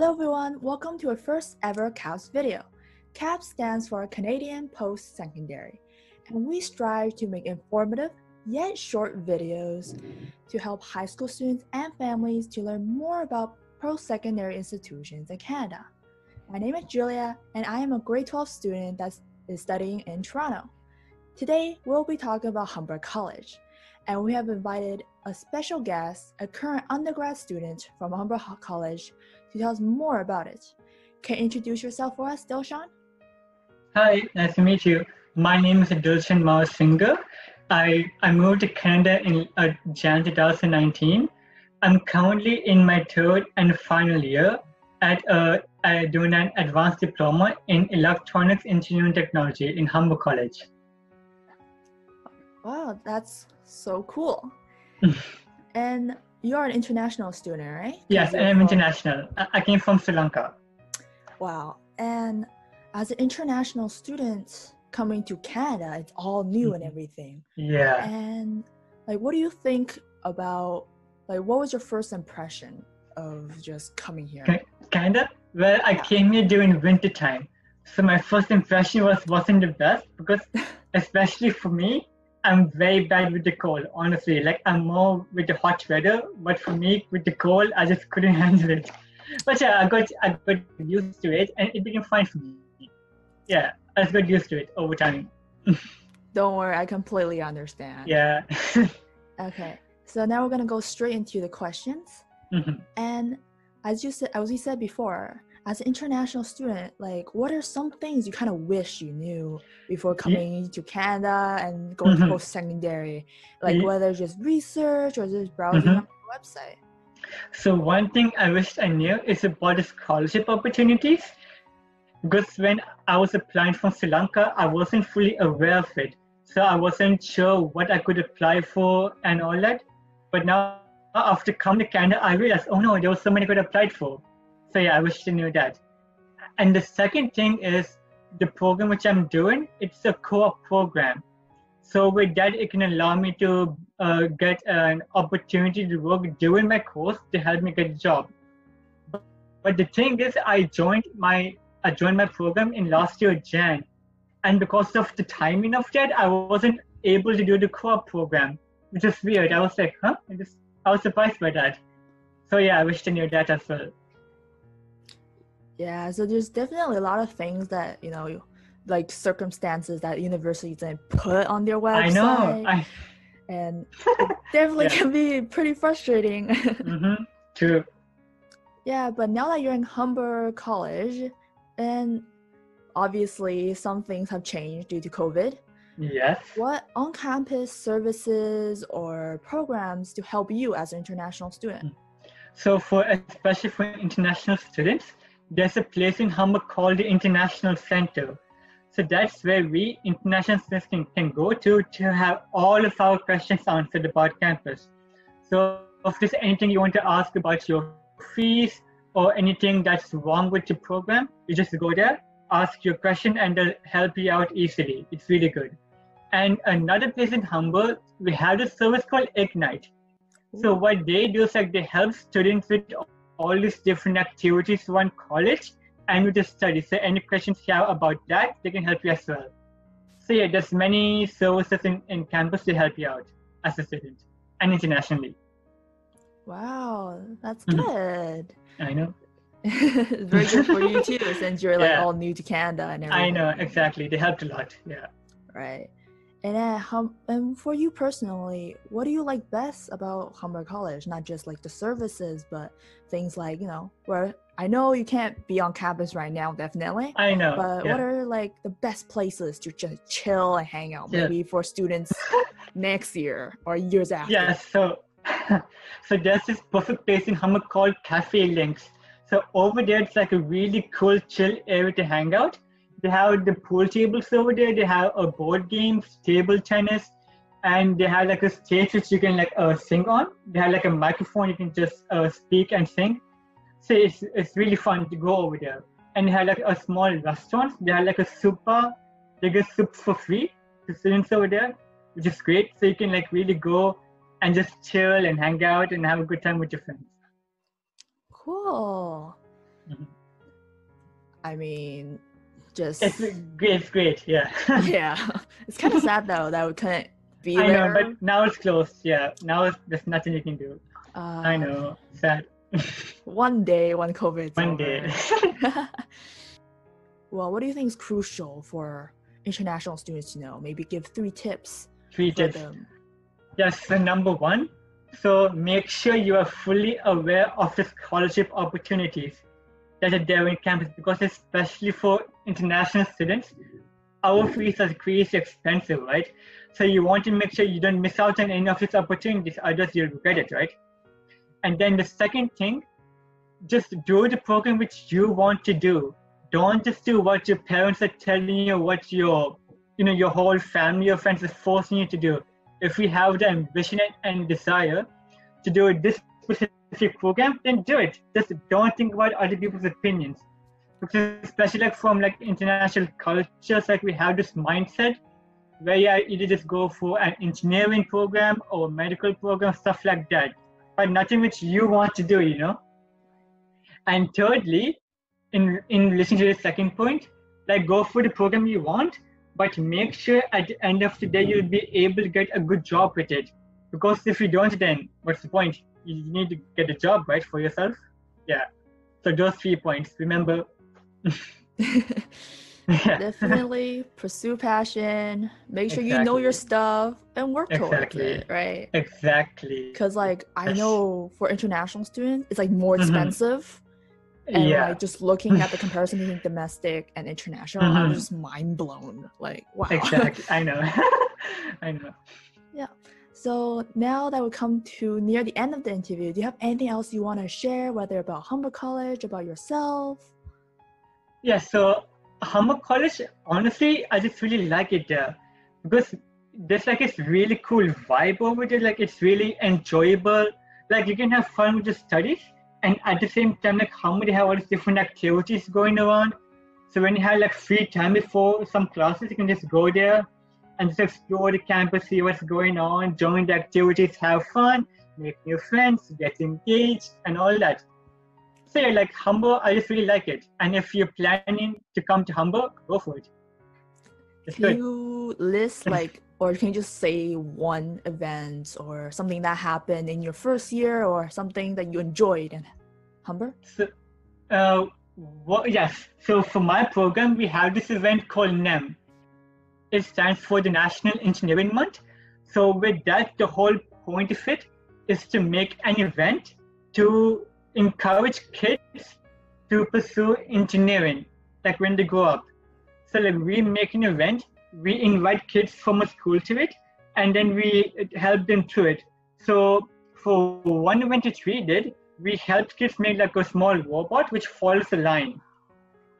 Hello everyone, welcome to our first ever CAPS video. CAPS stands for Canadian Post Secondary, and we strive to make informative yet short videos to help high school students and families to learn more about post-secondary institutions in Canada. My name is Julia, and I am a grade 12 student that is studying in Toronto. Today, we'll be talking about Humber College, and we have invited a special guest, a current undergrad student from Humber College, to tell us more about it. Can you introduce yourself for us, Dilshan? Hi, nice to meet you. My name is Dilshan Mao Singer. I, I moved to Canada in uh, Jan 2019. I'm currently in my third and final year at uh, doing an advanced diploma in electronics engineering technology in Humber College. Wow, that's so cool. and you're an international student, right? Yes, I am international. I came from Sri Lanka. Wow. And as an international student coming to Canada, it's all new and mm-hmm. everything. Yeah. And like what do you think about like what was your first impression of just coming here? Canada? Well, I yeah. came here during winter time. So my first impression was wasn't the best because especially for me, I'm very bad with the cold, honestly. Like I'm more with the hot weather, but for me with the cold, I just couldn't handle it. But yeah, I got I got used to it, and it became fine for me. Yeah, I just got used to it over time. Don't worry, I completely understand. Yeah. okay, so now we're gonna go straight into the questions. Mm-hmm. And as you said, as you said before, as an international student, like what are some things you kind of wish you knew before coming yeah. to Canada and going mm-hmm. to post secondary? Like yeah. whether just research or just browsing mm-hmm. on the website. So one thing I wish I knew is about the scholarship opportunities. Because when I was applying from Sri Lanka, I wasn't fully aware of it. So I wasn't sure what I could apply for and all that. But now after coming to Canada, I realized, oh no, there was so many I could apply for. So yeah, I wish I knew that. And the second thing is the program which I'm doing, it's a co-op program. So with that, it can allow me to uh, get an opportunity to work during my course to help me get a job. But, but the thing is, I joined my I joined my program in last year Jan, and because of the timing of that, I wasn't able to do the co-op program, which is weird. I was like, huh? I just I was surprised by that. So yeah, I wish I knew that as well. Yeah, so there's definitely a lot of things that you know, like circumstances that universities didn't put on their website. I know. I... And it definitely yeah. can be pretty frustrating. mm-hmm. True. Yeah, but now that you're in Humber College, and obviously some things have changed due to COVID. Yes. What on-campus services or programs to help you as an international student? So for especially for international students, there's a place in Humber called the International Center. So that's where we international students can, go to to have all of our questions answered about campus. So if there's anything you want to ask about your fees or anything that's wrong with the program, you just go there, ask your question, and they'll help you out easily. It's really good. And another place in Humber, we have a service called Ignite. So what they do is like they help students with all these different activities one college and with the study. So any questions you have about that, they can help you as well. So yeah, there's many services in, in campus to help you out as a student and internationally. Wow, that's mm-hmm. good. I know. it's very good for you too, since you're like yeah. all new to Canada and everything. I know exactly. They helped a lot. Yeah. Right. And then, how, and for you personally, what do you like best about Humber College? Not just like the services, but things like you know, where I know you can't be on campus right now, definitely. I know. But yeah. what are like the best places to just chill and hang out, yeah. maybe for students next year or years after? Yeah. So, so there's this perfect place in Humber called Cafe Links. So over there, it's like a really cool, chill area to hang out they have the pool tables over there. They have a board games, table tennis, and they have like a stage which you can like uh, sing on. They have like a microphone you can just uh, speak and sing. So it's it's really fun to go over there. And they have like a small restaurant. They have like a super, they get soup for free to students over there, which is great. So you can like really go and just chill and hang out and have a good time with your friends. Cool. Mhm. I mean, just It's great. It's great. Yeah. yeah. It's kind of sad though that we couldn't be I there. know, but now it's closed. Yeah. Now it's, there's nothing you can do. uh, I know. Sad. One day when COVID One over. day. well, what do you think is crucial for international students to know? Maybe give three tips Three tips. them. Yes, so number one, so make sure you are fully aware of the scholarship opportunities that are there in campus because especially for international students, our fees are crazy expensive, right? So you want to make sure you don't miss out on any of these opportunities, otherwise you'll regret it, right? And then the second thing, just do the program which you want to do. Don't just do what your parents are telling you, what your you know your whole family or friends is forcing you to do if we have the ambition and desire to do this specific program, then do it. Just don't think about other people's opinions. Especially like from like international cultures, like we have this mindset where you either just go for an engineering program or medical program, stuff like that. But nothing which you want to do, you know. And thirdly, in in relation to the second point, like go for the program you want, but make sure at the end of the day you'll be able to get a good job with it. Because if you don't, then what's the point? You need to get a job, right, for yourself. Yeah. So those three points. Remember. Definitely pursue passion. Make sure you know your stuff and work towards it, right? Exactly. Because like I know for international students, it's like more Mhm. expensive. And yeah. like just looking at the comparison between domestic and international, I'm Mhm. just mind blown. Like wow. Exactly. I know. I know. Yeah. So now that we come to near the end of the interview, do you have anything else you want to share, whether about Humber College, about yourself? Yeah, so Humber College, honestly, I just really like it there because there's like this really cool vibe over there. Like it's really enjoyable. Like you can have fun with the studies, and at the same time, like Humber, they have all these different activities going around. So when you have like free time before some classes, you can just go there and just explore the campus, see what's going on, join the activities, have fun, make new friends, get engaged, and all that. Yeah, like Humber, I just really like it. And if you're planning to come to Humber, go for it. It's Can good. you list like, or can you just say one event or something that happened in your first year or something that you enjoyed in Humber? So, uh, what, yes. So for my program, we have this event called NEM. It stands for the National Engineering Month. So with that, the whole point of it is to make an event to encourage kids to pursue engineering, like when they grow up. So like we make an event, we invite kids from a school to it, and then we help them through it. So for one event which we did, we helped kids make like a small robot which follows a line.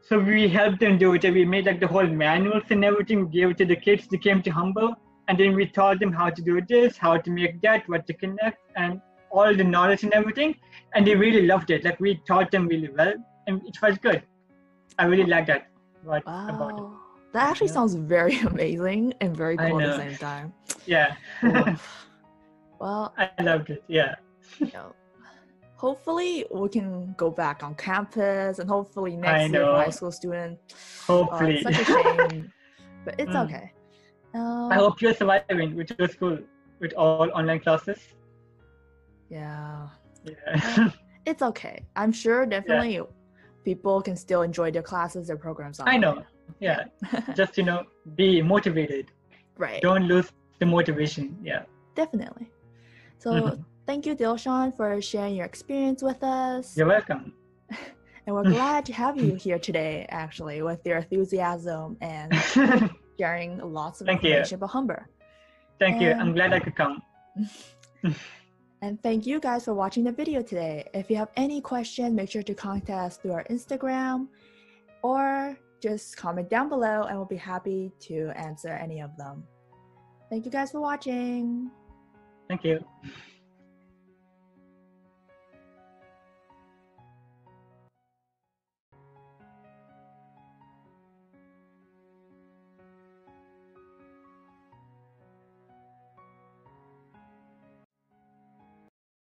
So we helped them do it. We made like the whole manuals and everything. We gave it to the kids. They came to Humber, and then we taught them how to do this, how to make that, what to connect, and all the knowledge and everything. And they really loved it. Like we taught them really well, and it was good. I really like that. What about it? Wow. That actually Yeah. sounds very amazing and very cool at the same time. Yeah, well, I loved it. Yeah, you know, hopefully we can go back on campus and hopefully next year high school students. hopefully. It's such a shame, but it's Mm. okay. Um, I hope you're surviving with your school with all online classes. Yeah, Yeah. it's okay. I'm sure definitely people can still enjoy their classes, their programs. I know. Yeah. Just you know, be motivated. right. Don't lose the motivation. Yeah. Definitely. So Mhm. thank you, Dilshan, for sharing your experience with us. You're welcome. And we're glad to have you here today, actually, with your enthusiasm and sharing lots of Thank you. information about Humber. Thank you. I'm glad I could come. And thank you guys for watching the video today. If you have any question, make sure to contact us through our Instagram or just comment down below and we'll be happy to answer any of them. Thank you guys for watching. Thank you.